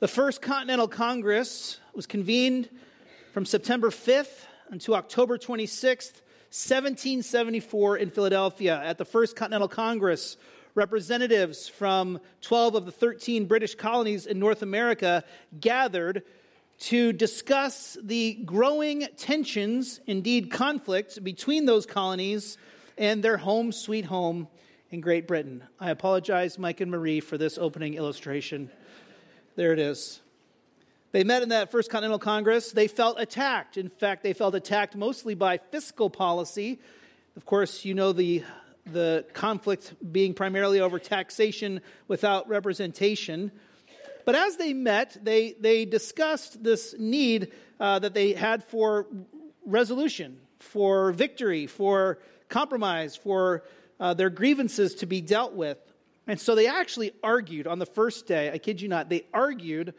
The First Continental Congress was convened from September 5th until October 26th, 1774, in Philadelphia. At the First Continental Congress, representatives from 12 of the 13 British colonies in North America gathered to discuss the growing tensions, indeed conflict, between those colonies and their home sweet home in Great Britain. I apologize, Mike and Marie, for this opening illustration. There it is. They met in that First Continental Congress. They felt attacked. In fact, they felt attacked mostly by fiscal policy. Of course, you know the, the conflict being primarily over taxation without representation. But as they met, they, they discussed this need uh, that they had for resolution, for victory, for compromise, for uh, their grievances to be dealt with. And so they actually argued on the first day, I kid you not, they argued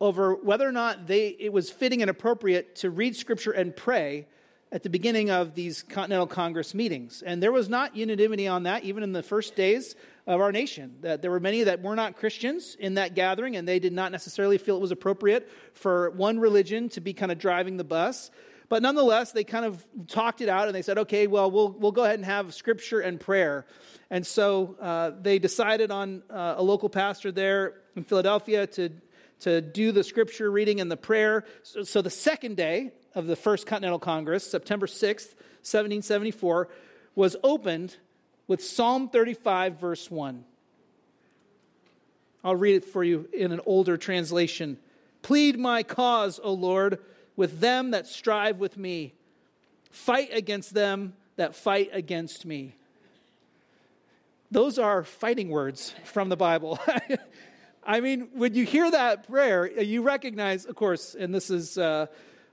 over whether or not they, it was fitting and appropriate to read scripture and pray at the beginning of these Continental Congress meetings. And there was not unanimity on that, even in the first days of our nation. That there were many that were not Christians in that gathering, and they did not necessarily feel it was appropriate for one religion to be kind of driving the bus. But nonetheless, they kind of talked it out and they said, okay, well, we'll, we'll go ahead and have scripture and prayer. And so uh, they decided on uh, a local pastor there in Philadelphia to, to do the scripture reading and the prayer. So, so the second day of the First Continental Congress, September 6th, 1774, was opened with Psalm 35, verse 1. I'll read it for you in an older translation. Plead my cause, O Lord with them that strive with me. Fight against them that fight against me. Those are fighting words from the Bible. I mean, when you hear that prayer, you recognize, of course, and this is, uh,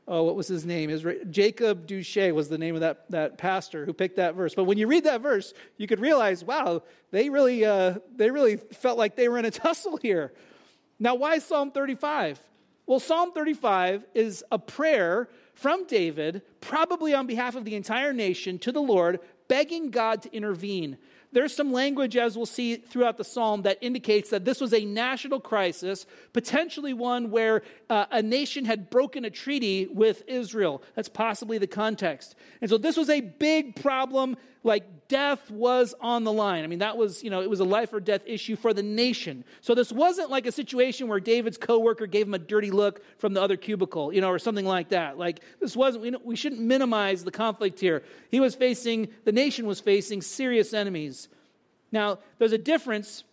oh, what was his name? Is Jacob Duché was the name of that, that pastor who picked that verse. But when you read that verse, you could realize, wow, they really, uh, they really felt like they were in a tussle here. Now, why Psalm 35? Well, Psalm 35 is a prayer from David, probably on behalf of the entire nation, to the Lord, begging God to intervene. There's some language, as we'll see throughout the psalm, that indicates that this was a national crisis, potentially one where uh, a nation had broken a treaty with Israel. That's possibly the context. And so this was a big problem, like death was on the line. I mean, that was, you know, it was a life or death issue for the nation. So this wasn't like a situation where David's coworker gave him a dirty look from the other cubicle, you know, or something like that. Like, this wasn't, we, we shouldn't minimize the conflict here. He was facing, the nation was facing serious enemies. Now, there's a difference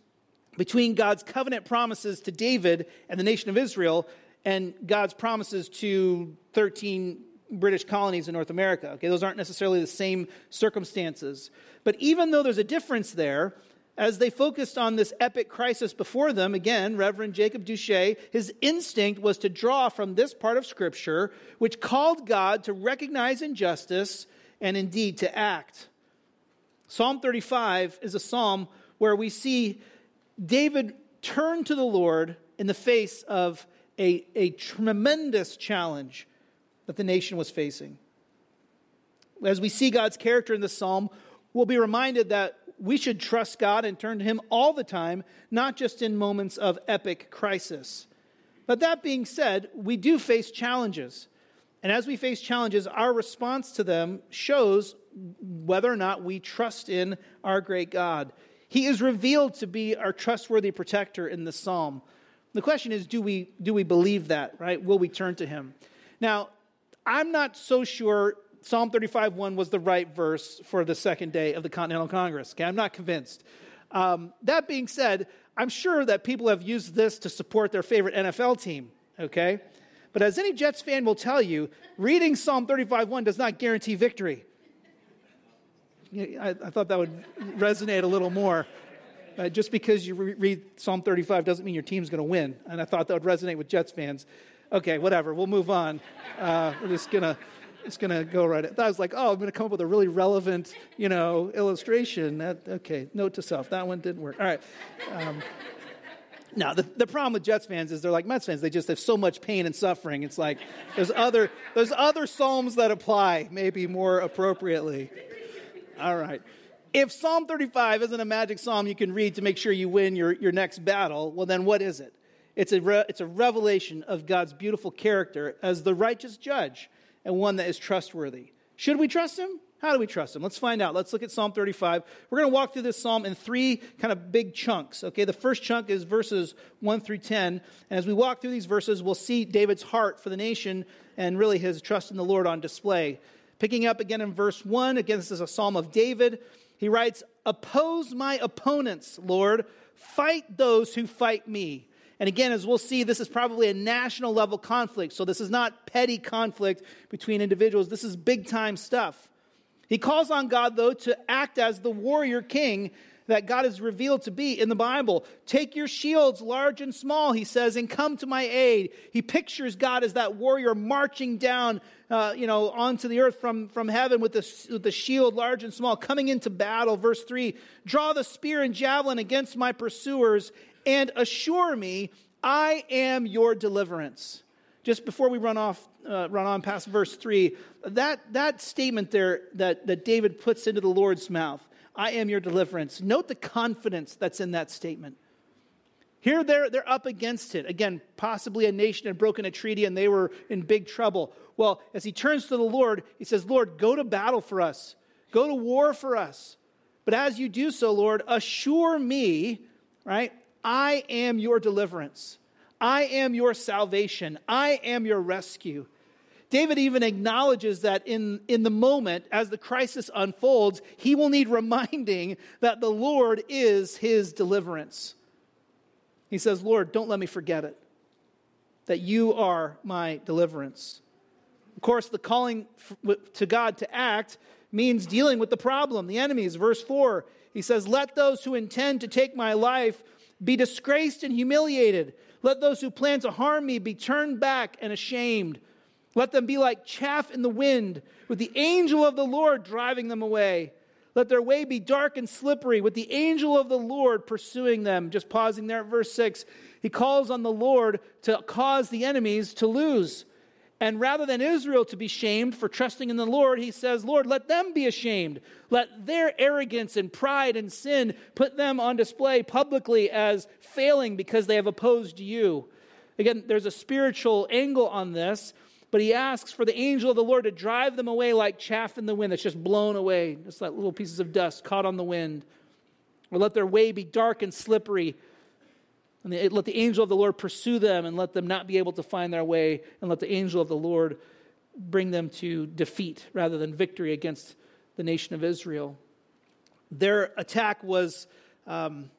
between God's covenant promises to David and the nation of Israel and God's promises to 13 British colonies in North America. Okay, those aren't necessarily the same circumstances. But even though there's a difference there, as they focused on this epic crisis before them, again, Reverend Jacob Duché, his instinct was to draw from this part of Scripture, which called God to recognize injustice and indeed to act. Psalm 35 is a psalm where we see David turn to the Lord in the face of a, a tremendous challenge that the nation was facing. As we see God's character in this psalm, we'll be reminded that we should trust God and turn to Him all the time, not just in moments of epic crisis. But that being said, we do face challenges. And as we face challenges, our response to them shows whether or not we trust in our great God. He is revealed to be our trustworthy protector in the psalm. The question is do we, do we believe that, right? Will we turn to Him? Now, I'm not so sure Psalm 35:1 was the right verse for the second day of the Continental Congress. Okay, I'm not convinced. Um, that being said, I'm sure that people have used this to support their favorite NFL team. Okay, but as any Jets fan will tell you, reading Psalm 35:1 does not guarantee victory. I, I thought that would resonate a little more. Uh, just because you re- read Psalm 35 doesn't mean your team's going to win, and I thought that would resonate with Jets fans. Okay, whatever. We'll move on. Uh, we're just gonna just gonna go right. At, I was like, oh, I'm gonna come up with a really relevant, you know, illustration. That, okay, note to self. That one didn't work. All right. Um, now, the, the problem with Jets fans is they're like Mets fans. They just have so much pain and suffering. It's like there's other there's other psalms that apply maybe more appropriately. All right. If Psalm 35 isn't a magic psalm you can read to make sure you win your, your next battle, well, then what is it? It's a, re- it's a revelation of God's beautiful character as the righteous judge and one that is trustworthy. Should we trust him? How do we trust him? Let's find out. Let's look at Psalm 35. We're going to walk through this psalm in three kind of big chunks. Okay, the first chunk is verses 1 through 10. And as we walk through these verses, we'll see David's heart for the nation and really his trust in the Lord on display. Picking up again in verse 1, again, this is a psalm of David. He writes, Oppose my opponents, Lord. Fight those who fight me. And again, as we'll see, this is probably a national level conflict. So this is not petty conflict between individuals. This is big time stuff. He calls on God, though, to act as the warrior king that God is revealed to be in the Bible. Take your shields, large and small, he says, and come to my aid. He pictures God as that warrior marching down, uh, you know, onto the earth from, from heaven with the, with the shield, large and small, coming into battle. Verse 3 Draw the spear and javelin against my pursuers and assure me I am your deliverance. Just before we run off, uh, run on past verse 3, that, that statement there that, that David puts into the Lord's mouth, I am your deliverance. Note the confidence that's in that statement. Here they're, they're up against it. Again, possibly a nation had broken a treaty and they were in big trouble. Well, as he turns to the Lord, he says, Lord, go to battle for us, go to war for us. But as you do so, Lord, assure me, right, I am your deliverance. I am your salvation. I am your rescue. David even acknowledges that in, in the moment, as the crisis unfolds, he will need reminding that the Lord is his deliverance. He says, Lord, don't let me forget it, that you are my deliverance. Of course, the calling to God to act means dealing with the problem, the enemies. Verse 4, he says, Let those who intend to take my life be disgraced and humiliated. Let those who plan to harm me be turned back and ashamed. Let them be like chaff in the wind, with the angel of the Lord driving them away. Let their way be dark and slippery, with the angel of the Lord pursuing them. Just pausing there at verse 6. He calls on the Lord to cause the enemies to lose. And rather than Israel to be shamed for trusting in the Lord, he says, Lord, let them be ashamed. Let their arrogance and pride and sin put them on display publicly as failing because they have opposed you. Again, there's a spiritual angle on this, but he asks for the angel of the Lord to drive them away like chaff in the wind that's just blown away, just like little pieces of dust caught on the wind. Or let their way be dark and slippery and they, let the angel of the Lord pursue them and let them not be able to find their way, and let the angel of the Lord bring them to defeat rather than victory against the nation of Israel. Their attack was, um,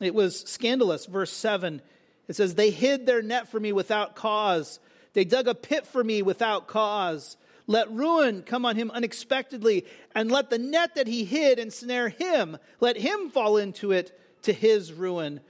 it was scandalous. Verse 7, it says, They hid their net for me without cause. They dug a pit for me without cause. Let ruin come on him unexpectedly, and let the net that he hid ensnare him. Let him fall into it to his ruin.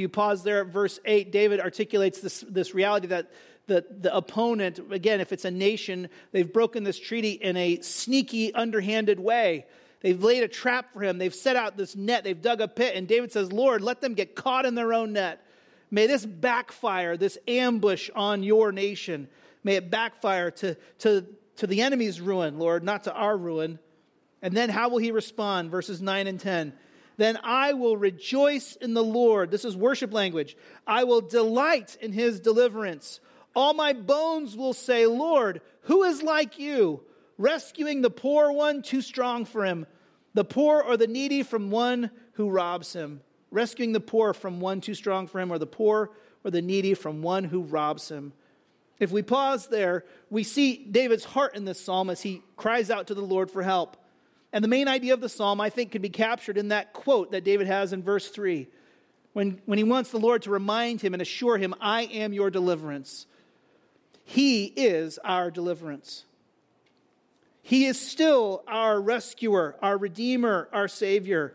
You pause there at verse 8, David articulates this, this reality that the, the opponent, again, if it's a nation, they've broken this treaty in a sneaky, underhanded way. They've laid a trap for him. They've set out this net. They've dug a pit. And David says, Lord, let them get caught in their own net. May this backfire, this ambush on your nation. May it backfire to, to, to the enemy's ruin, Lord, not to our ruin. And then how will he respond? Verses 9 and 10 then I will rejoice in the Lord. This is worship language. I will delight in his deliverance. All my bones will say, Lord, who is like you, rescuing the poor one too strong for him, the poor or the needy from one who robs him, rescuing the poor from one too strong for him, or the poor or the needy from one who robs him. If we pause there, we see David's heart in this psalm as he cries out to the Lord for help. And the main idea of the psalm, I think, can be captured in that quote that David has in verse 3 when, when he wants the Lord to remind him and assure him, I am your deliverance. He is our deliverance. He is still our rescuer, our redeemer, our savior.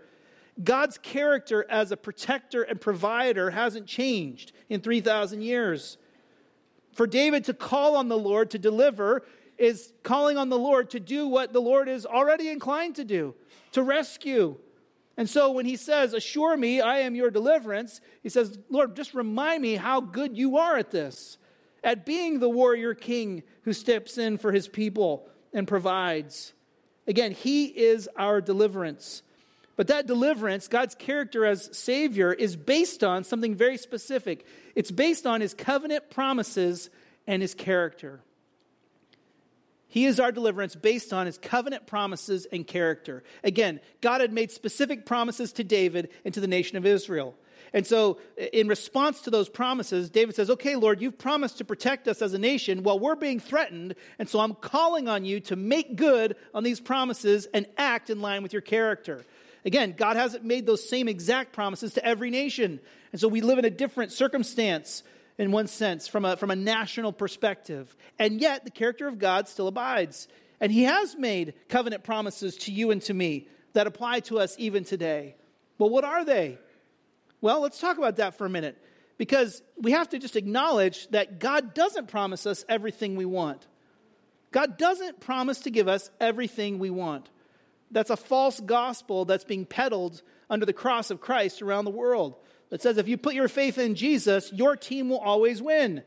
God's character as a protector and provider hasn't changed in 3,000 years. For David to call on the Lord to deliver, is calling on the Lord to do what the Lord is already inclined to do, to rescue. And so when he says, Assure me, I am your deliverance, he says, Lord, just remind me how good you are at this, at being the warrior king who steps in for his people and provides. Again, he is our deliverance. But that deliverance, God's character as Savior, is based on something very specific. It's based on His covenant promises and His character. He is our deliverance based on His covenant promises and character. Again, God had made specific promises to David and to the nation of Israel. And so, in response to those promises, David says, Okay, Lord, you've promised to protect us as a nation while we're being threatened. And so I'm calling on you to make good on these promises and act in line with your character. Again, God hasn't made those same exact promises to every nation. And so we live in a different circumstance in one sense from a, from a national perspective. And yet, the character of God still abides. And He has made covenant promises to you and to me that apply to us even today. But what are they? Well, let's talk about that for a minute because we have to just acknowledge that God doesn't promise us everything we want. God doesn't promise to give us everything we want. That's a false gospel that's being peddled under the cross of Christ around the world. That says if you put your faith in Jesus, your team will always win.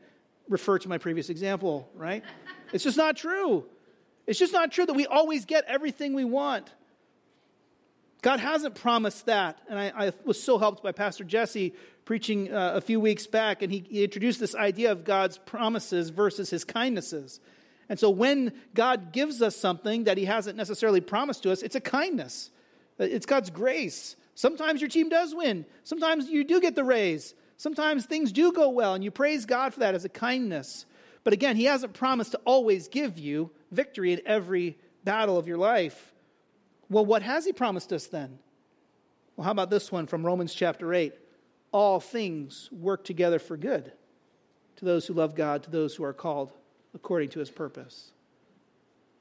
Refer to my previous example, right? It's just not true. It's just not true that we always get everything we want. God hasn't promised that. And I, I was so helped by Pastor Jesse preaching uh, a few weeks back, and he, he introduced this idea of God's promises versus his kindnesses. And so when God gives us something that he hasn't necessarily promised to us, it's a kindness. It's God's grace. Sometimes your team does win. Sometimes you do get the raise. Sometimes things do go well, and you praise God for that as a kindness. But again, he hasn't promised to always give you victory in every battle of your life. Well, what has he promised us then? Well, how about this one from Romans chapter 8? All things work together for good to those who love God, to those who are called according to his purpose.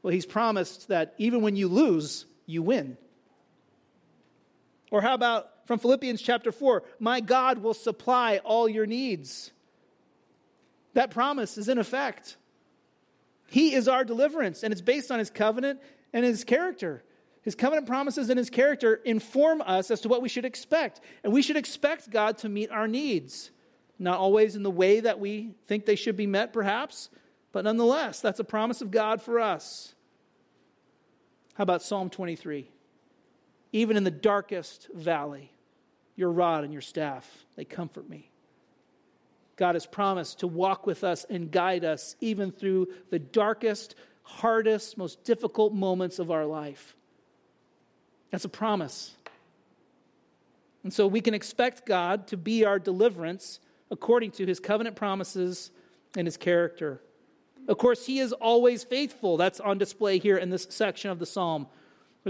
Well, he's promised that even when you lose, you win. Or how about from Philippians chapter 4 My God will supply all your needs. That promise is in effect. He is our deliverance, and it's based on his covenant and his character. His covenant promises and his character inform us as to what we should expect. And we should expect God to meet our needs. Not always in the way that we think they should be met, perhaps, but nonetheless, that's a promise of God for us. How about Psalm 23? Even in the darkest valley, your rod and your staff, they comfort me. God has promised to walk with us and guide us even through the darkest, hardest, most difficult moments of our life. That's a promise. And so we can expect God to be our deliverance according to his covenant promises and his character. Of course, he is always faithful. That's on display here in this section of the psalm.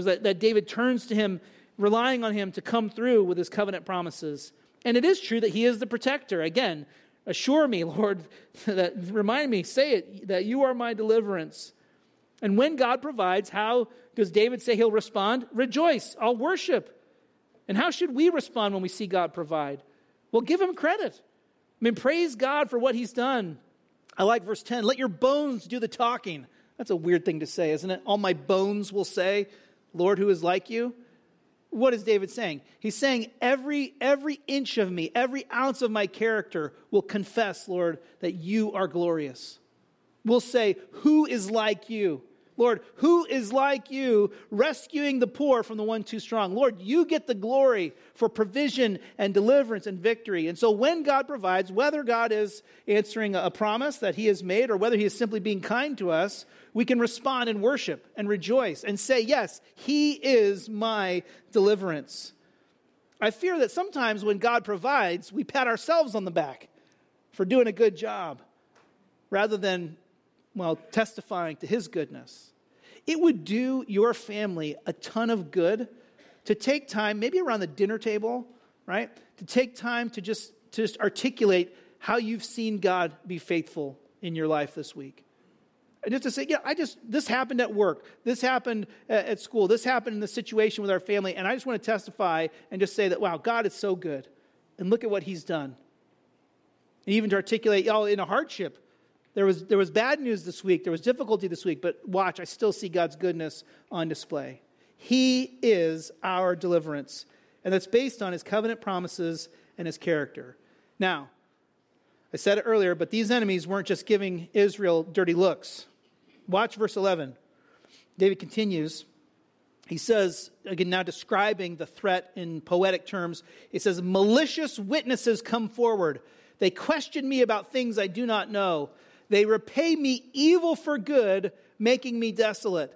That, that David turns to him, relying on him to come through with his covenant promises. And it is true that he is the protector. Again, assure me, Lord, that remind me, say it, that you are my deliverance. And when God provides, how does David say he'll respond? Rejoice, I'll worship. And how should we respond when we see God provide? Well, give him credit. I mean, praise God for what he's done. I like verse 10 let your bones do the talking. That's a weird thing to say, isn't it? All my bones will say, Lord, who is like you. What is David saying? He's saying every every inch of me, every ounce of my character will confess, Lord, that you are glorious. We'll say, who is like you? Lord, who is like you rescuing the poor from the one too strong? Lord, you get the glory for provision and deliverance and victory. And so when God provides, whether God is answering a promise that he has made or whether he is simply being kind to us, we can respond in worship and rejoice and say, Yes, he is my deliverance. I fear that sometimes when God provides, we pat ourselves on the back for doing a good job rather than well, testifying to his goodness. It would do your family a ton of good to take time, maybe around the dinner table, right? To take time to just, to just articulate how you've seen God be faithful in your life this week. And just to say, yeah, I just, this happened at work. This happened at school. This happened in the situation with our family. And I just want to testify and just say that, wow, God is so good. And look at what he's done. And even to articulate, y'all, in a hardship, there was, there was bad news this week, there was difficulty this week, but watch, I still see God's goodness on display. He is our deliverance, and that's based on his covenant promises and his character. Now, I said it earlier, but these enemies weren't just giving Israel dirty looks. Watch verse 11. David continues. he says, again, now describing the threat in poetic terms, he says, Malicious witnesses come forward. They question me about things I do not know. They repay me evil for good, making me desolate.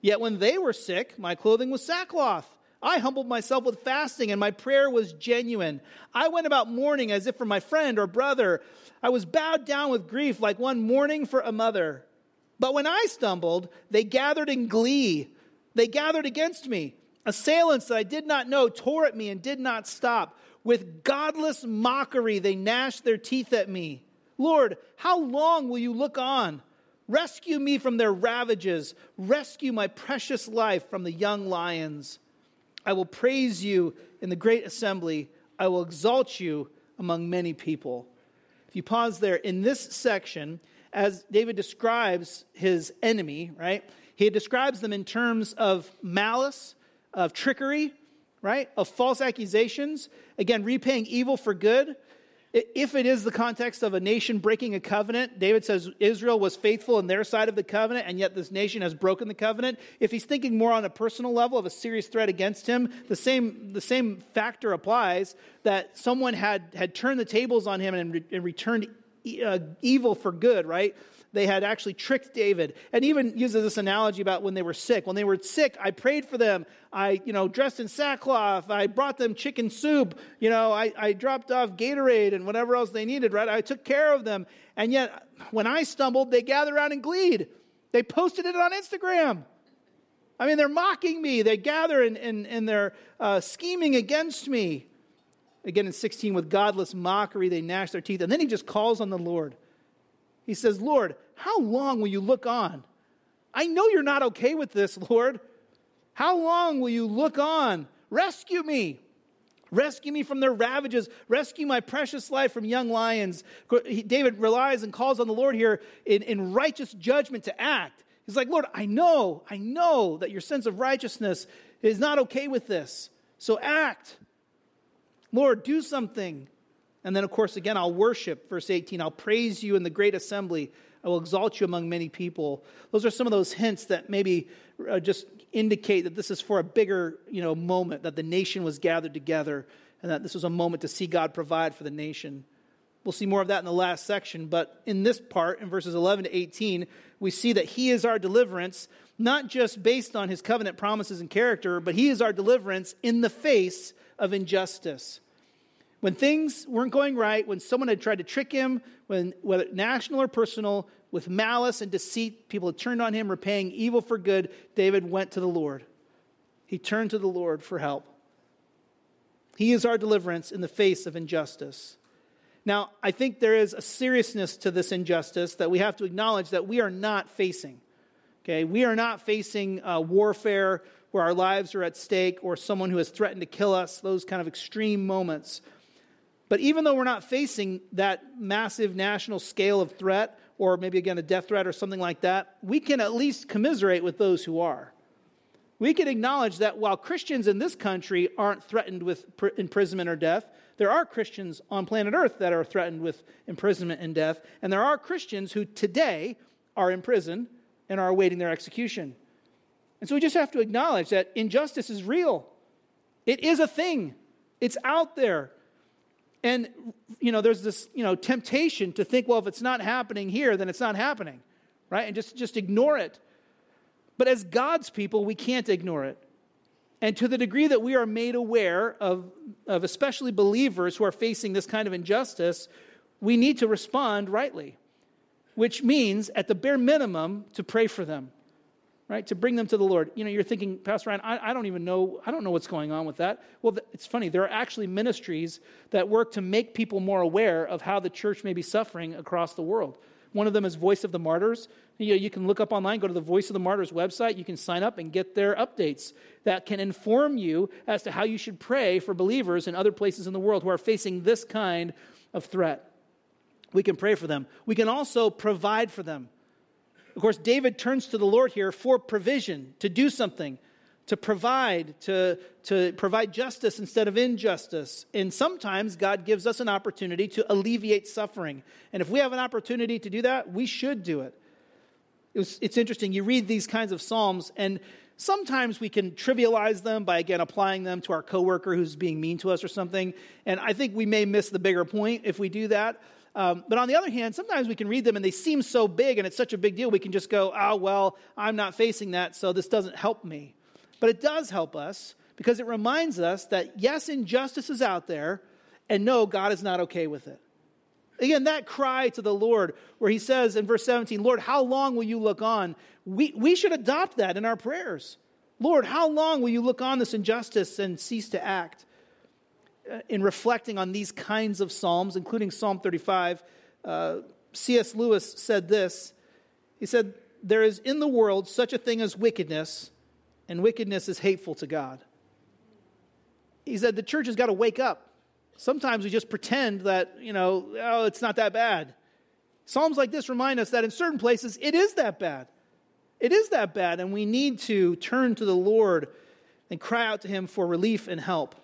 Yet when they were sick, my clothing was sackcloth. I humbled myself with fasting, and my prayer was genuine. I went about mourning as if for my friend or brother. I was bowed down with grief like one mourning for a mother. But when I stumbled, they gathered in glee. They gathered against me. Assailants that I did not know tore at me and did not stop. With godless mockery, they gnashed their teeth at me. Lord, how long will you look on? Rescue me from their ravages. Rescue my precious life from the young lions. I will praise you in the great assembly. I will exalt you among many people. If you pause there, in this section, as David describes his enemy, right? He describes them in terms of malice, of trickery, right? Of false accusations. Again, repaying evil for good. If it is the context of a nation breaking a covenant, David says Israel was faithful in their side of the covenant, and yet this nation has broken the covenant. If he's thinking more on a personal level of a serious threat against him, the same, the same factor applies that someone had, had turned the tables on him and, re, and returned uh, evil for good, right? They had actually tricked David. And even uses this analogy about when they were sick. When they were sick, I prayed for them. I, you know, dressed in sackcloth. I brought them chicken soup. You know, I, I dropped off Gatorade and whatever else they needed, right? I took care of them. And yet, when I stumbled, they gathered around and gleed. They posted it on Instagram. I mean, they're mocking me. They gather and, and, and they're uh, scheming against me. Again, in 16, with godless mockery, they gnash their teeth. And then he just calls on the Lord. He says, Lord, how long will you look on? I know you're not okay with this, Lord. How long will you look on? Rescue me. Rescue me from their ravages. Rescue my precious life from young lions. David relies and calls on the Lord here in, in righteous judgment to act. He's like, Lord, I know, I know that your sense of righteousness is not okay with this. So act. Lord, do something. And then, of course, again, I'll worship. Verse 18 I'll praise you in the great assembly. I will exalt you among many people. Those are some of those hints that maybe uh, just indicate that this is for a bigger you know, moment, that the nation was gathered together, and that this was a moment to see God provide for the nation. We'll see more of that in the last section, but in this part, in verses 11 to 18, we see that He is our deliverance, not just based on His covenant promises and character, but He is our deliverance in the face of injustice. When things weren't going right, when someone had tried to trick him, when, whether national or personal, with malice and deceit, people had turned on him, repaying evil for good, David went to the Lord. He turned to the Lord for help. He is our deliverance in the face of injustice. Now, I think there is a seriousness to this injustice that we have to acknowledge that we are not facing. Okay, we are not facing uh, warfare where our lives are at stake or someone who has threatened to kill us, those kind of extreme moments. But even though we're not facing that massive national scale of threat, or maybe again a death threat or something like that, we can at least commiserate with those who are. We can acknowledge that while Christians in this country aren't threatened with imprisonment or death, there are Christians on planet Earth that are threatened with imprisonment and death, and there are Christians who today are in prison and are awaiting their execution. And so we just have to acknowledge that injustice is real. It is a thing. It's out there. And, you know, there's this, you know, temptation to think, well, if it's not happening here, then it's not happening, right? And just, just ignore it. But as God's people, we can't ignore it. And to the degree that we are made aware of, of especially believers who are facing this kind of injustice, we need to respond rightly, which means, at the bare minimum, to pray for them right? To bring them to the Lord. You know, you're thinking, Pastor Ryan, I, I don't even know, I don't know what's going on with that. Well, th- it's funny. There are actually ministries that work to make people more aware of how the church may be suffering across the world. One of them is Voice of the Martyrs. You, know, you can look up online, go to the Voice of the Martyrs website. You can sign up and get their updates that can inform you as to how you should pray for believers in other places in the world who are facing this kind of threat. We can pray for them. We can also provide for them. Of course, David turns to the Lord here for provision, to do something, to provide, to, to provide justice instead of injustice. And sometimes God gives us an opportunity to alleviate suffering. And if we have an opportunity to do that, we should do it. it was, it's interesting. You read these kinds of Psalms, and Sometimes we can trivialize them by, again, applying them to our coworker who's being mean to us or something. And I think we may miss the bigger point if we do that. Um, but on the other hand, sometimes we can read them and they seem so big and it's such a big deal, we can just go, oh, well, I'm not facing that, so this doesn't help me. But it does help us because it reminds us that, yes, injustice is out there, and no, God is not okay with it. Again, that cry to the Lord, where he says in verse 17, Lord, how long will you look on? We, we should adopt that in our prayers. Lord, how long will you look on this injustice and cease to act? Uh, in reflecting on these kinds of Psalms, including Psalm 35, uh, C.S. Lewis said this. He said, There is in the world such a thing as wickedness, and wickedness is hateful to God. He said, The church has got to wake up Sometimes we just pretend that, you know, oh, it's not that bad. Psalms like this remind us that in certain places it is that bad. It is that bad, and we need to turn to the Lord and cry out to Him for relief and help.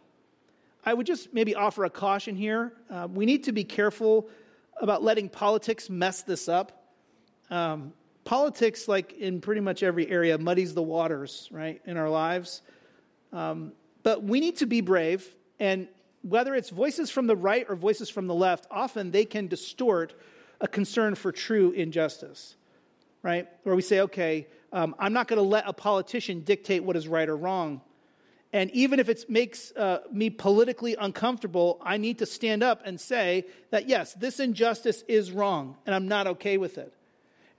I would just maybe offer a caution here. Uh, we need to be careful about letting politics mess this up. Um, politics, like in pretty much every area, muddies the waters, right, in our lives. Um, but we need to be brave and whether it's voices from the right or voices from the left, often they can distort a concern for true injustice, right? Where we say, okay, um, I'm not going to let a politician dictate what is right or wrong. And even if it makes uh, me politically uncomfortable, I need to stand up and say that, yes, this injustice is wrong, and I'm not okay with it.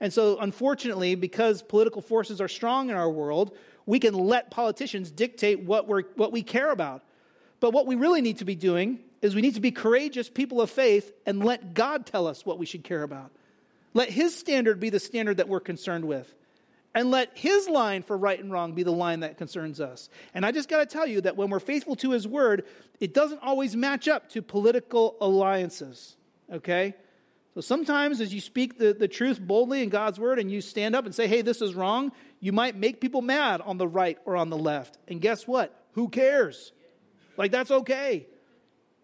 And so, unfortunately, because political forces are strong in our world, we can let politicians dictate what, we're, what we care about but what we really need to be doing is we need to be courageous people of faith and let God tell us what we should care about. Let His standard be the standard that we're concerned with. And let His line for right and wrong be the line that concerns us. And I just got to tell you that when we're faithful to His word, it doesn't always match up to political alliances. Okay? So sometimes as you speak the, the truth boldly in God's word and you stand up and say, hey, this is wrong, you might make people mad on the right or on the left. And guess what? Who cares? Like that's okay.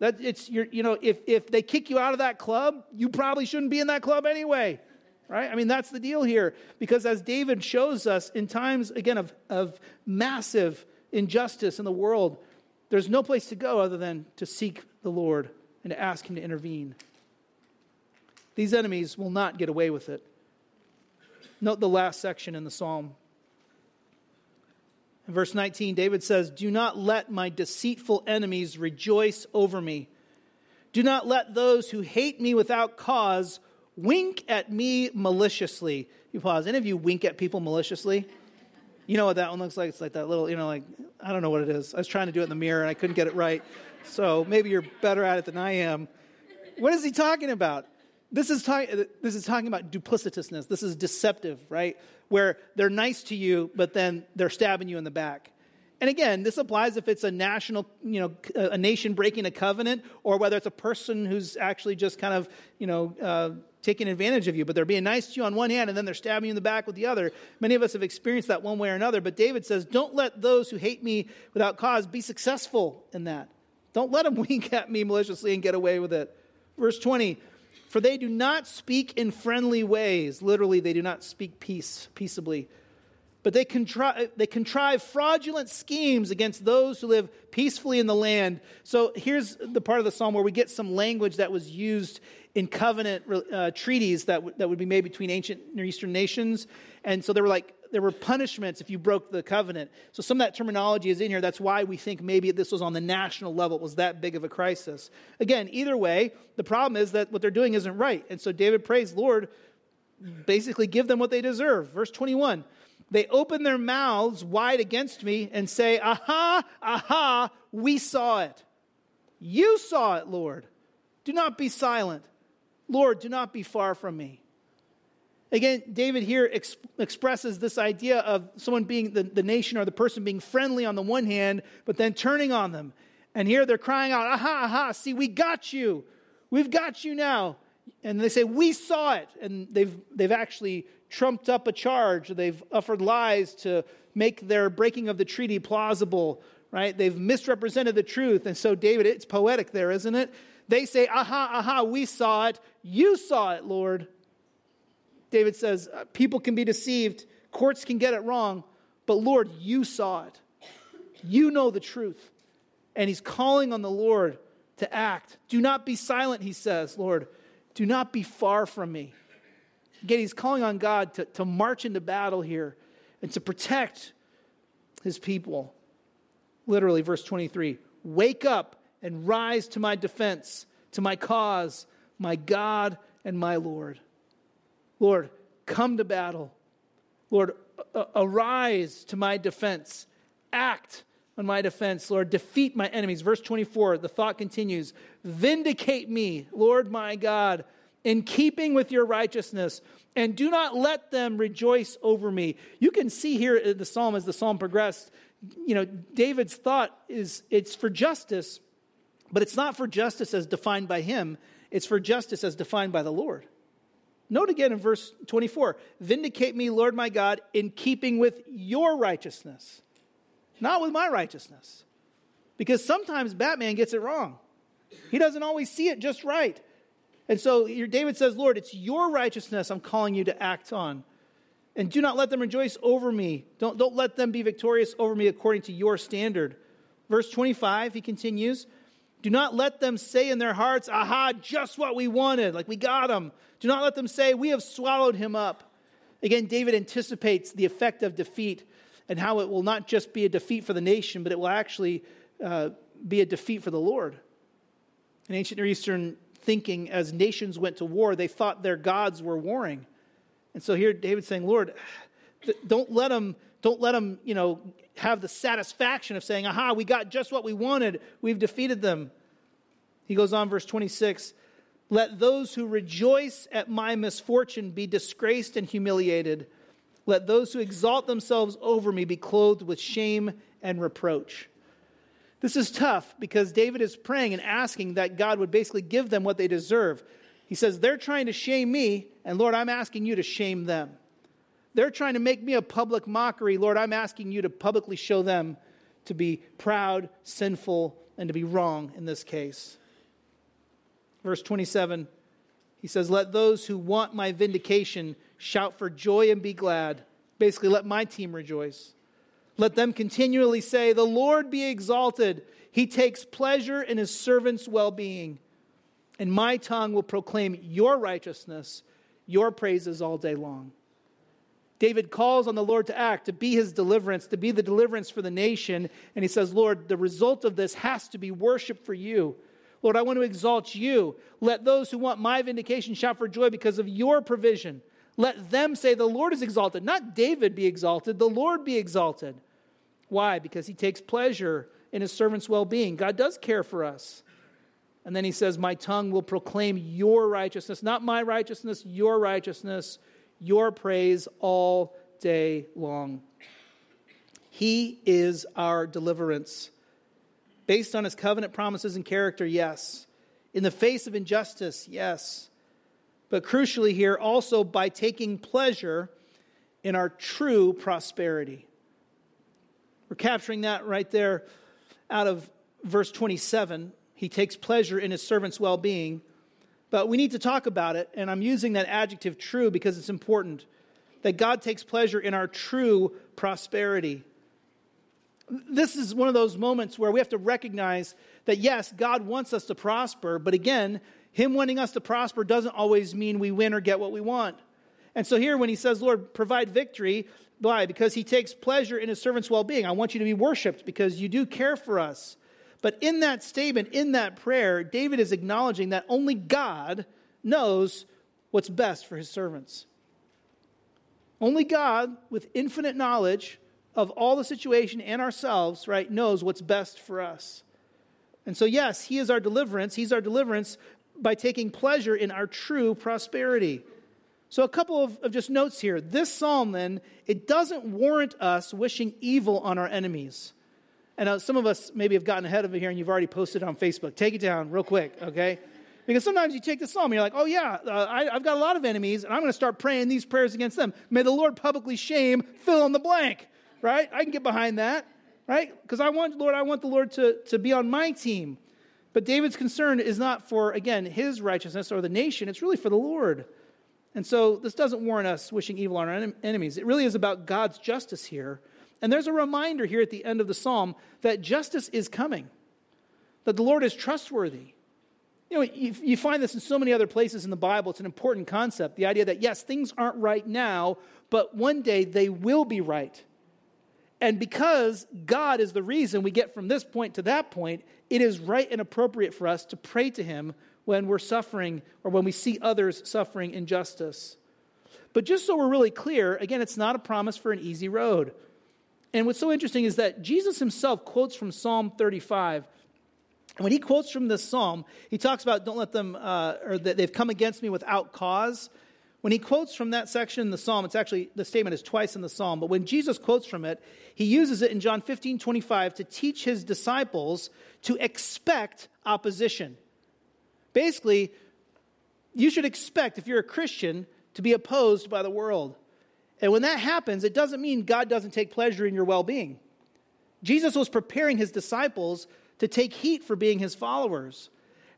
That it's you you know if if they kick you out of that club, you probably shouldn't be in that club anyway. Right? I mean that's the deal here because as David shows us in times again of of massive injustice in the world, there's no place to go other than to seek the Lord and to ask him to intervene. These enemies will not get away with it. Note the last section in the psalm. In verse 19, David says, Do not let my deceitful enemies rejoice over me. Do not let those who hate me without cause wink at me maliciously. You pause. Any of you wink at people maliciously? You know what that one looks like? It's like that little, you know, like, I don't know what it is. I was trying to do it in the mirror and I couldn't get it right. So maybe you're better at it than I am. What is he talking about? This is, talk, this is talking about duplicitousness. This is deceptive, right? where they're nice to you, but then they're stabbing you in the back. And again, this applies if it's a national, you know, a nation breaking a covenant, or whether it's a person who's actually just kind of, you know, uh, taking advantage of you. But they're being nice to you on one hand, and then they're stabbing you in the back with the other. Many of us have experienced that one way or another. But David says, "Don't let those who hate me without cause be successful in that. Don't let them wink at me maliciously and get away with it." Verse twenty. For they do not speak in friendly ways. Literally, they do not speak peace, peaceably. But they contrive, they contrive fraudulent schemes against those who live peacefully in the land. So here's the part of the psalm where we get some language that was used in covenant uh, treaties that, w- that would be made between ancient Near Eastern nations. And so they were like there were punishments if you broke the covenant. So some of that terminology is in here. That's why we think maybe this was on the national level. It was that big of a crisis. Again, either way, the problem is that what they're doing isn't right. And so David prays, Lord, basically give them what they deserve. Verse 21 They open their mouths wide against me and say, Aha, aha, we saw it. You saw it, Lord. Do not be silent. Lord, do not be far from me. Again, David here ex- expresses this idea of someone being the, the nation or the person being friendly on the one hand, but then turning on them. And here they're crying out, Aha, aha, see, we got you. We've got you now. And they say, We saw it. And they've, they've actually trumped up a charge. They've offered lies to make their breaking of the treaty plausible, right? They've misrepresented the truth. And so, David, it's poetic there, isn't it? They say, Aha, aha, we saw it. You saw it, Lord. David says, uh, people can be deceived, courts can get it wrong, But Lord, you saw it. You know the truth. And he's calling on the Lord to act. Do not be silent, he says, Lord. Do not be far from me. Again, he's calling on God to, to march into battle here and to protect his people. Literally, verse 23 Wake up and rise to my defense, to my cause, my God and my Lord. Lord, come to battle. Lord, arise to my defense. Act on my defense, Lord. Defeat my enemies. Verse 24, the thought continues Vindicate me, Lord my God, in keeping with your righteousness, and do not let them rejoice over me. You can see here in the psalm as the psalm progressed, you know, David's thought is it's for justice, but it's not for justice as defined by him, it's for justice as defined by the Lord. Note again in verse 24 Vindicate me, Lord my God, in keeping with your righteousness, not with my righteousness. Because sometimes Batman gets it wrong. He doesn't always see it just right. And so David says, Lord, it's your righteousness I'm calling you to act on. And do not let them rejoice over me. Don't, don't let them be victorious over me according to your standard. Verse 25, he continues Do not let them say in their hearts, Aha, just what we wanted, like we got him. Do not let them say, We have swallowed him up. Again, David anticipates the effect of defeat and how it will not just be a defeat for the nation, but it will actually uh, be a defeat for the Lord. In ancient Near Eastern thinking, as nations went to war, they thought their gods were warring. And so here David's saying, Lord, don't let them, don't let them, you know, have the satisfaction of saying, aha, we got just what we wanted. We've defeated them. He goes on, verse 26 Let those who rejoice at my misfortune be disgraced and humiliated. Let those who exalt themselves over me be clothed with shame and reproach. This is tough because David is praying and asking that God would basically give them what they deserve. He says, They're trying to shame me, and Lord, I'm asking you to shame them. They're trying to make me a public mockery. Lord, I'm asking you to publicly show them to be proud, sinful, and to be wrong in this case. Verse 27, he says, Let those who want my vindication shout for joy and be glad. Basically, let my team rejoice. Let them continually say, The Lord be exalted. He takes pleasure in his servants' well being and my tongue will proclaim your righteousness, your praises all day long. David calls on the Lord to act, to be his deliverance, to be the deliverance for the nation. And he says, Lord, the result of this has to be worship for you. Lord, I want to exalt you. Let those who want my vindication shout for joy because of your provision. Let them say, The Lord is exalted. Not David be exalted, the Lord be exalted. Why? Because he takes pleasure in his servant's well being. God does care for us. And then he says, My tongue will proclaim your righteousness, not my righteousness, your righteousness, your praise all day long. He is our deliverance. Based on his covenant promises and character, yes. In the face of injustice, yes. But crucially, here, also by taking pleasure in our true prosperity. We're capturing that right there out of verse 27 he takes pleasure in his servant's well being. But we need to talk about it, and I'm using that adjective true because it's important that God takes pleasure in our true prosperity. This is one of those moments where we have to recognize that yes, God wants us to prosper, but again, Him wanting us to prosper doesn't always mean we win or get what we want. And so here, when He says, Lord, provide victory, why? Because He takes pleasure in His servant's well being. I want you to be worshiped because you do care for us. But in that statement, in that prayer, David is acknowledging that only God knows what's best for his servants. Only God, with infinite knowledge of all the situation and ourselves, right, knows what's best for us. And so, yes, He is our deliverance. He's our deliverance by taking pleasure in our true prosperity. So, a couple of, of just notes here. This psalm, then, it doesn't warrant us wishing evil on our enemies. And uh, some of us maybe have gotten ahead of it here and you've already posted on Facebook. Take it down real quick, okay? Because sometimes you take the psalm and you're like, oh, yeah, uh, I, I've got a lot of enemies and I'm going to start praying these prayers against them. May the Lord publicly shame, fill in the blank, right? I can get behind that, right? Because I want, Lord, I want the Lord to, to be on my team. But David's concern is not for, again, his righteousness or the nation, it's really for the Lord. And so this doesn't warrant us wishing evil on our enemies. It really is about God's justice here And there's a reminder here at the end of the psalm that justice is coming, that the Lord is trustworthy. You know, you, you, find this in so many other places in the Bible. It's an important concept the idea that, yes, things aren't right now, but one day they will be right. And because God is the reason we get from this point to that point, it is right and appropriate for us to pray to Him when we're suffering or when we see others suffering injustice. But just so we're really clear, again, it's not a promise for an easy road. And what's so interesting is that Jesus himself quotes from Psalm 35. And when he quotes from this psalm, he talks about don't let them, uh, or that they've come against me without cause. When he quotes from that section in the psalm, it's actually, the statement is twice in the psalm, but when Jesus quotes from it, he uses it in John 15 25 to teach his disciples to expect opposition. Basically, you should expect, if you're a Christian, to be opposed by the world. And when that happens, it doesn't mean God doesn't take pleasure in your well being. Jesus was preparing his disciples to take heat for being his followers.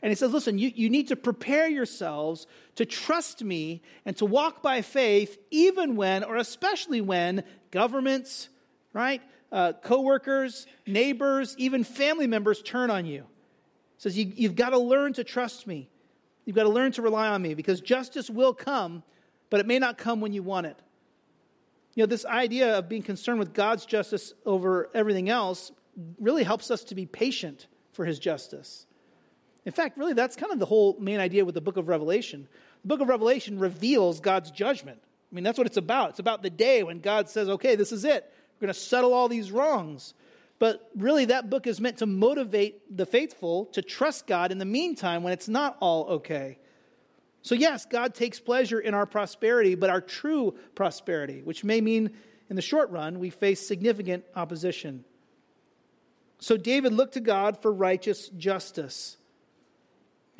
And he says, Listen, you, you need to prepare yourselves to trust me and to walk by faith, even when, or especially when, governments, right, uh, coworkers, neighbors, even family members turn on you. He says, you, You've got to learn to trust me. You've got to learn to rely on me because justice will come, but it may not come when you want it. You know, this idea of being concerned with God's justice over everything else really helps us to be patient for his justice. In fact, really, that's kind of the whole main idea with the book of Revelation. The book of Revelation reveals God's judgment. I mean, that's what it's about. It's about the day when God says, okay, this is it. We're going to settle all these wrongs. But really, that book is meant to motivate the faithful to trust God in the meantime when it's not all okay. So, yes, God takes pleasure in our prosperity, but our true prosperity, which may mean in the short run we face significant opposition. So, David looked to God for righteous justice.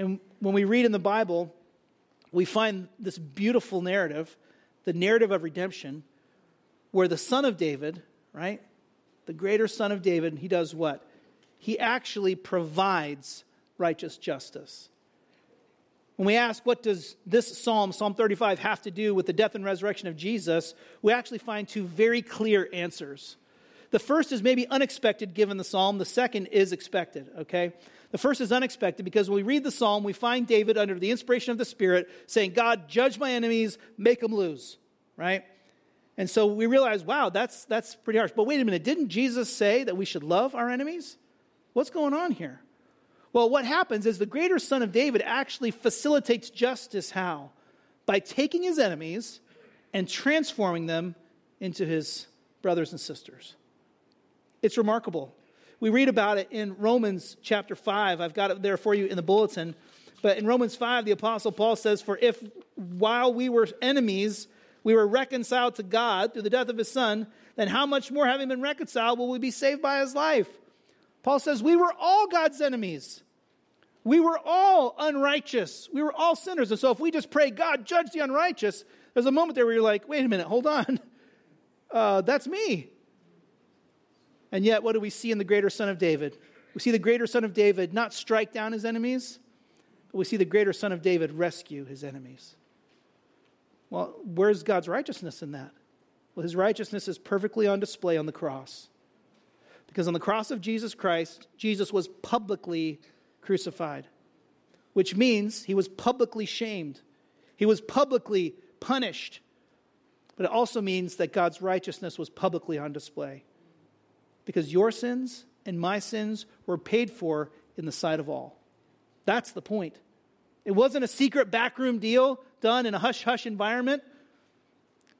And when we read in the Bible, we find this beautiful narrative, the narrative of redemption, where the son of David, right, the greater son of David, he does what? He actually provides righteous justice. When we ask, what does this psalm, Psalm 35, have to do with the death and resurrection of Jesus, we actually find two very clear answers. The first is maybe unexpected given the psalm, the second is expected, okay? The first is unexpected because when we read the psalm, we find David under the inspiration of the Spirit saying, God, judge my enemies, make them lose, right? And so we realize, wow, that's, that's pretty harsh. But wait a minute, didn't Jesus say that we should love our enemies? What's going on here? Well, what happens is the greater son of David actually facilitates justice how? By taking his enemies and transforming them into his brothers and sisters. It's remarkable. We read about it in Romans chapter 5. I've got it there for you in the bulletin. But in Romans 5, the Apostle Paul says, For if while we were enemies, we were reconciled to God through the death of his son, then how much more, having been reconciled, will we be saved by his life? Paul says, We were all God's enemies. We were all unrighteous. We were all sinners. And so if we just pray, God, judge the unrighteous, there's a moment there where you're like, wait a minute, hold on. Uh, that's me. And yet, what do we see in the greater son of David? We see the greater son of David not strike down his enemies, but we see the greater son of David rescue his enemies. Well, where's God's righteousness in that? Well, his righteousness is perfectly on display on the cross. Because on the cross of Jesus Christ, Jesus was publicly crucified, which means he was publicly shamed, he was publicly punished. But it also means that God's righteousness was publicly on display. Because your sins and my sins were paid for in the sight of all. That's the point. It wasn't a secret backroom deal done in a hush hush environment.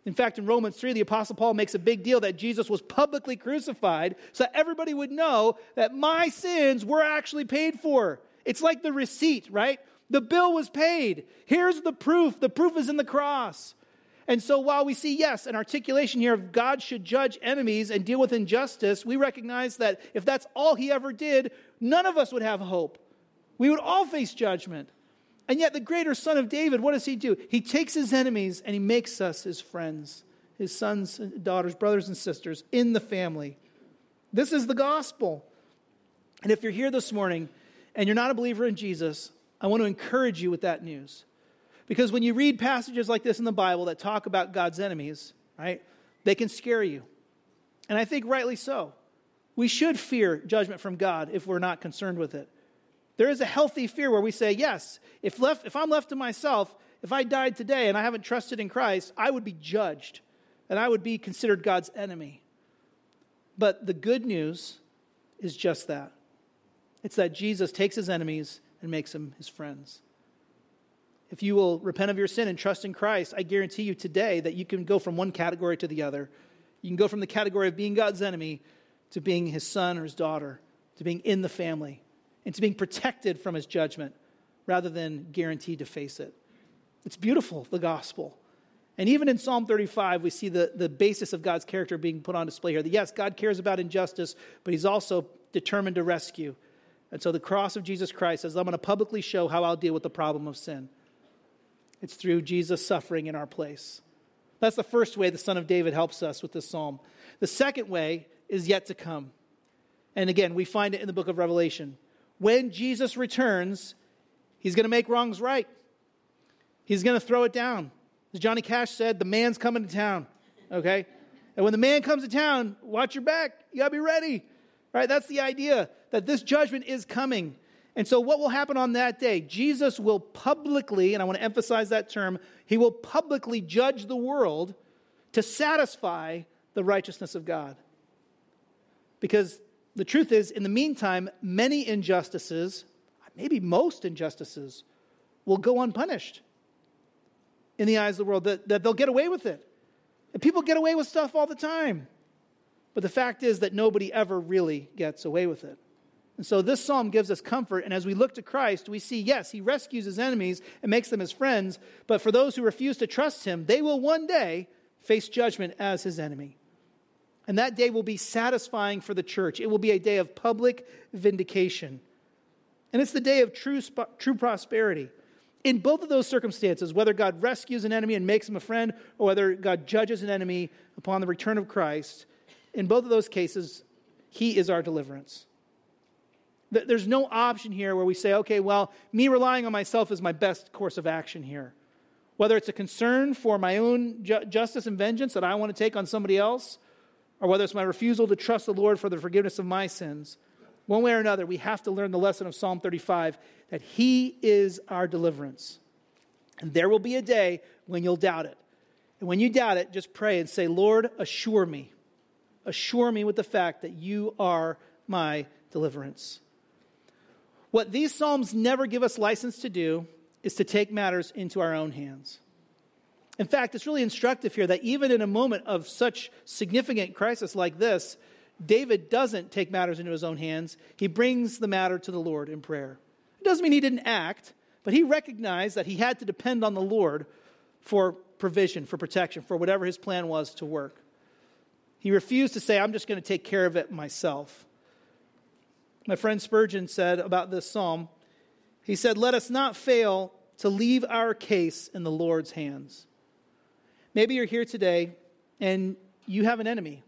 In fact, in Romans 3, the Apostle Paul makes a big deal that Jesus was publicly crucified so that everybody would know that my sins were actually paid for. It's like the receipt, right? The bill was paid. Here's the proof. The proof is in the cross. And so while we see, yes, an articulation here of God should judge enemies and deal with injustice, we recognize that if that's all he ever did, none of us would have hope. We would all face judgment. And yet, the greater son of David, what does he do? He takes his enemies and he makes us his friends, his sons, daughters, brothers, and sisters in the family. This is the gospel. And if you're here this morning and you're not a believer in Jesus, I want to encourage you with that news. Because when you read passages like this in the Bible that talk about God's enemies, right, they can scare you. And I think rightly so. We should fear judgment from God if we're not concerned with it. There is a healthy fear where we say, yes, if, left, if I'm left to myself, if I died today and I haven't trusted in Christ, I would be judged and I would be considered God's enemy. But the good news is just that it's that Jesus takes his enemies and makes them his friends. If you will repent of your sin and trust in Christ, I guarantee you today that you can go from one category to the other. You can go from the category of being God's enemy to being his son or his daughter, to being in the family, and to being protected from his judgment rather than guaranteed to face it. It's beautiful, the gospel. And even in Psalm 35, we see the, the basis of God's character being put on display here. That yes, God cares about injustice, but he's also determined to rescue. And so the cross of Jesus Christ says, I'm going to publicly show how I'll deal with the problem of sin. It's through Jesus suffering in our place. That's the first way the Son of David helps us with this psalm. The second way is yet to come. And again, we find it in the book of Revelation. When Jesus returns, he's going to make wrongs right. He's going to throw it down. As Johnny Cash said, the man's coming to town. Okay? And when the man comes to town, watch your back. You got to be ready. Right? That's the idea that this judgment is coming. And so, what will happen on that day? Jesus will publicly, and I want to emphasize that term, he will publicly judge the world to satisfy the righteousness of God. Because the truth is, in the meantime, many injustices, maybe most injustices, will go unpunished in the eyes of the world, that, that they'll get away with it. And people get away with stuff all the time. But the fact is that nobody ever really gets away with it. And so this psalm gives us comfort. And as we look to Christ, we see, yes, he rescues his enemies and makes them his friends. But for those who refuse to trust him, they will one day face judgment as his enemy. And that day will be satisfying for the church. It will be a day of public vindication. And it's the day of true, true prosperity. In both of those circumstances, whether God rescues an enemy and makes him a friend, or whether God judges an enemy upon the return of Christ, in both of those cases, he is our deliverance. There's no option here where we say, okay, well, me relying on myself is my best course of action here. Whether it's a concern for my own ju- justice and vengeance that I want to take on somebody else, or whether it's my refusal to trust the Lord for the forgiveness of my sins. One way or another, we have to learn the lesson of Psalm 35 that He is our deliverance. And there will be a day when you'll doubt it. And when you doubt it, just pray and say, Lord, assure me. Assure me with the fact that you are my deliverance. What these Psalms never give us license to do is to take matters into our own hands. In fact, it's really instructive here that even in a moment of such significant crisis like this, David doesn't take matters into his own hands. He brings the matter to the Lord in prayer. It doesn't mean he didn't act, but he recognized that he had to depend on the Lord for provision, for protection, for whatever his plan was to work. He refused to say, I'm just going to take care of it myself. My friend Spurgeon said about this psalm, he said, Let us not fail to leave our case in the Lord's hands. Maybe you're here today and you have an enemy.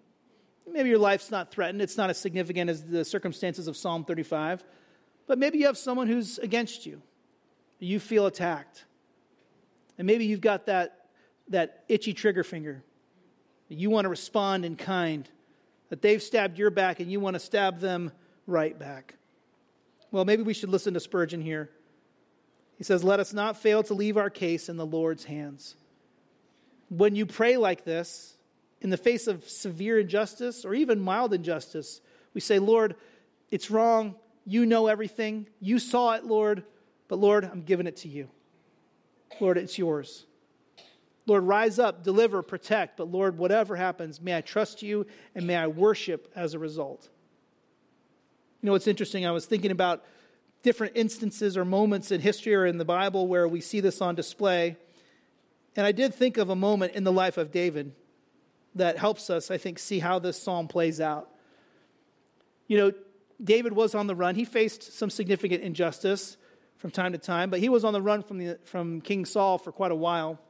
Maybe your life's not threatened, it's not as significant as the circumstances of Psalm 35, but maybe you have someone who's against you. You feel attacked. And maybe you've got that, that itchy trigger finger. You want to respond in kind, that they've stabbed your back and you want to stab them right back. Well, maybe we should listen to Spurgeon here. He says, Let us not fail to leave our case in the Lord's hands when you pray like this, in the face of severe injustice or even mild injustice, we say, Lord, it's wrong. You know everything. You saw it, Lord, but Lord, I'm giving it to you. Lord, it's yours. Lord, rise up, deliver, protect, but Lord, whatever happens, may I trust you and may I worship as a result. You know, what's interesting, I was thinking about different instances or moments in history or in the Bible where we see this on display. And I did think of a moment in the life of David that helps us, I think, see how this psalm plays out. You know, David was on the run. He faced some significant injustice from time to time, but he was on the run from, the, from King Saul for quite a while.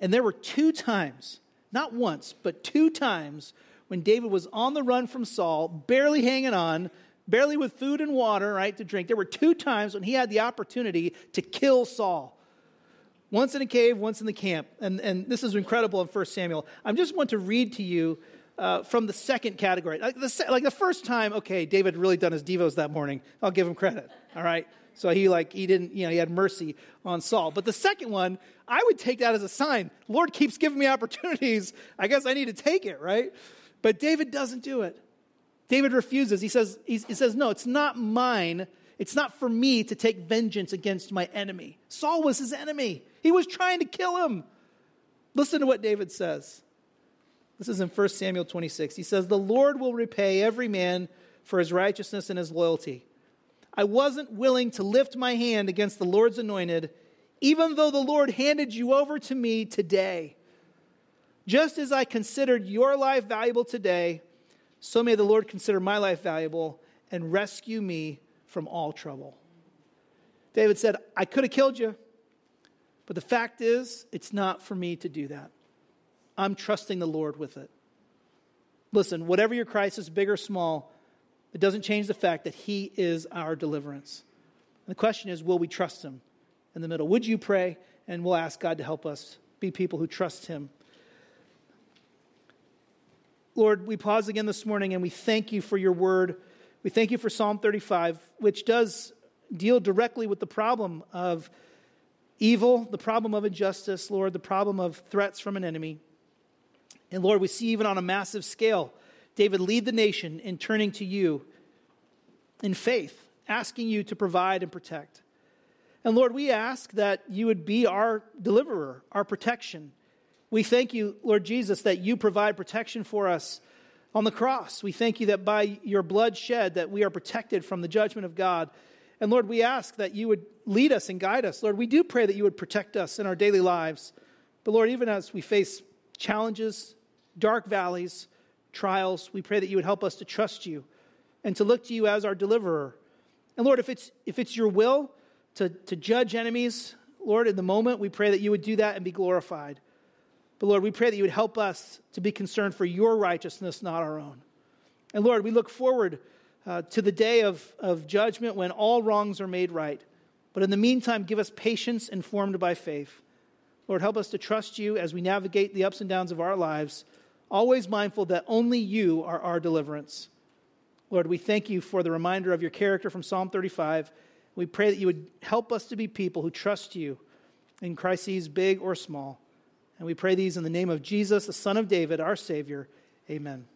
And there were two times, not once, but two times, when David was on the run from Saul, barely hanging on, barely with food and water, right, to drink. There were two times when he had the opportunity to kill Saul once in a cave, once in the camp. And, and this is incredible in 1 Samuel. I just want to read to you uh, from the second category. Like the, like the first time, okay, David really done his devos that morning. I'll give him credit. All right. So he like he didn't, you know, he had mercy on Saul. But the second one, I would take that as a sign. Lord keeps giving me opportunities. I guess I need to take it, right? But David doesn't do it. David refuses. He says, he says, No, it's not mine. It's not for me to take vengeance against my enemy. Saul was his enemy. He was trying to kill him. Listen to what David says. This is in 1 Samuel 26. He says, The Lord will repay every man for his righteousness and his loyalty. I wasn't willing to lift my hand against the Lord's anointed, even though the Lord handed you over to me today. Just as I considered your life valuable today, so may the Lord consider my life valuable and rescue me from all trouble. David said, I could have killed you, but the fact is, it's not for me to do that. I'm trusting the Lord with it. Listen, whatever your crisis, big or small, it doesn't change the fact that He is our deliverance. And the question is, will we trust Him in the middle? Would you pray? And we'll ask God to help us be people who trust Him. Lord, we pause again this morning and we thank you for your word. We thank you for Psalm 35, which does deal directly with the problem of evil, the problem of injustice, Lord, the problem of threats from an enemy. And Lord, we see even on a massive scale, David lead the nation in turning to you in faith, asking you to provide and protect. And Lord, we ask that you would be our deliverer, our protection. We thank you, Lord Jesus, that you provide protection for us on the cross. We thank you that by your blood shed that we are protected from the judgment of God. And Lord, we ask that you would lead us and guide us. Lord, we do pray that you would protect us in our daily lives. But Lord, even as we face challenges, dark valleys, trials, we pray that you would help us to trust you and to look to you as our deliverer. And Lord, if it's, if it's your will to, to judge enemies, Lord, in the moment, we pray that you would do that and be glorified. But Lord, we pray that you would help us to be concerned for your righteousness, not our own. And Lord, we look forward uh, to the day of, of judgment when all wrongs are made right. But in the meantime, give us patience informed by faith. Lord, help us to trust you as we navigate the ups and downs of our lives always mindful that only you are our deliverance. Lord, we thank you for the reminder of your character from Psalm 35. We pray that you would help us to be people who trust you in crises, big or small. And we pray these in the name of Jesus, the Son of David, our Savior. Amen.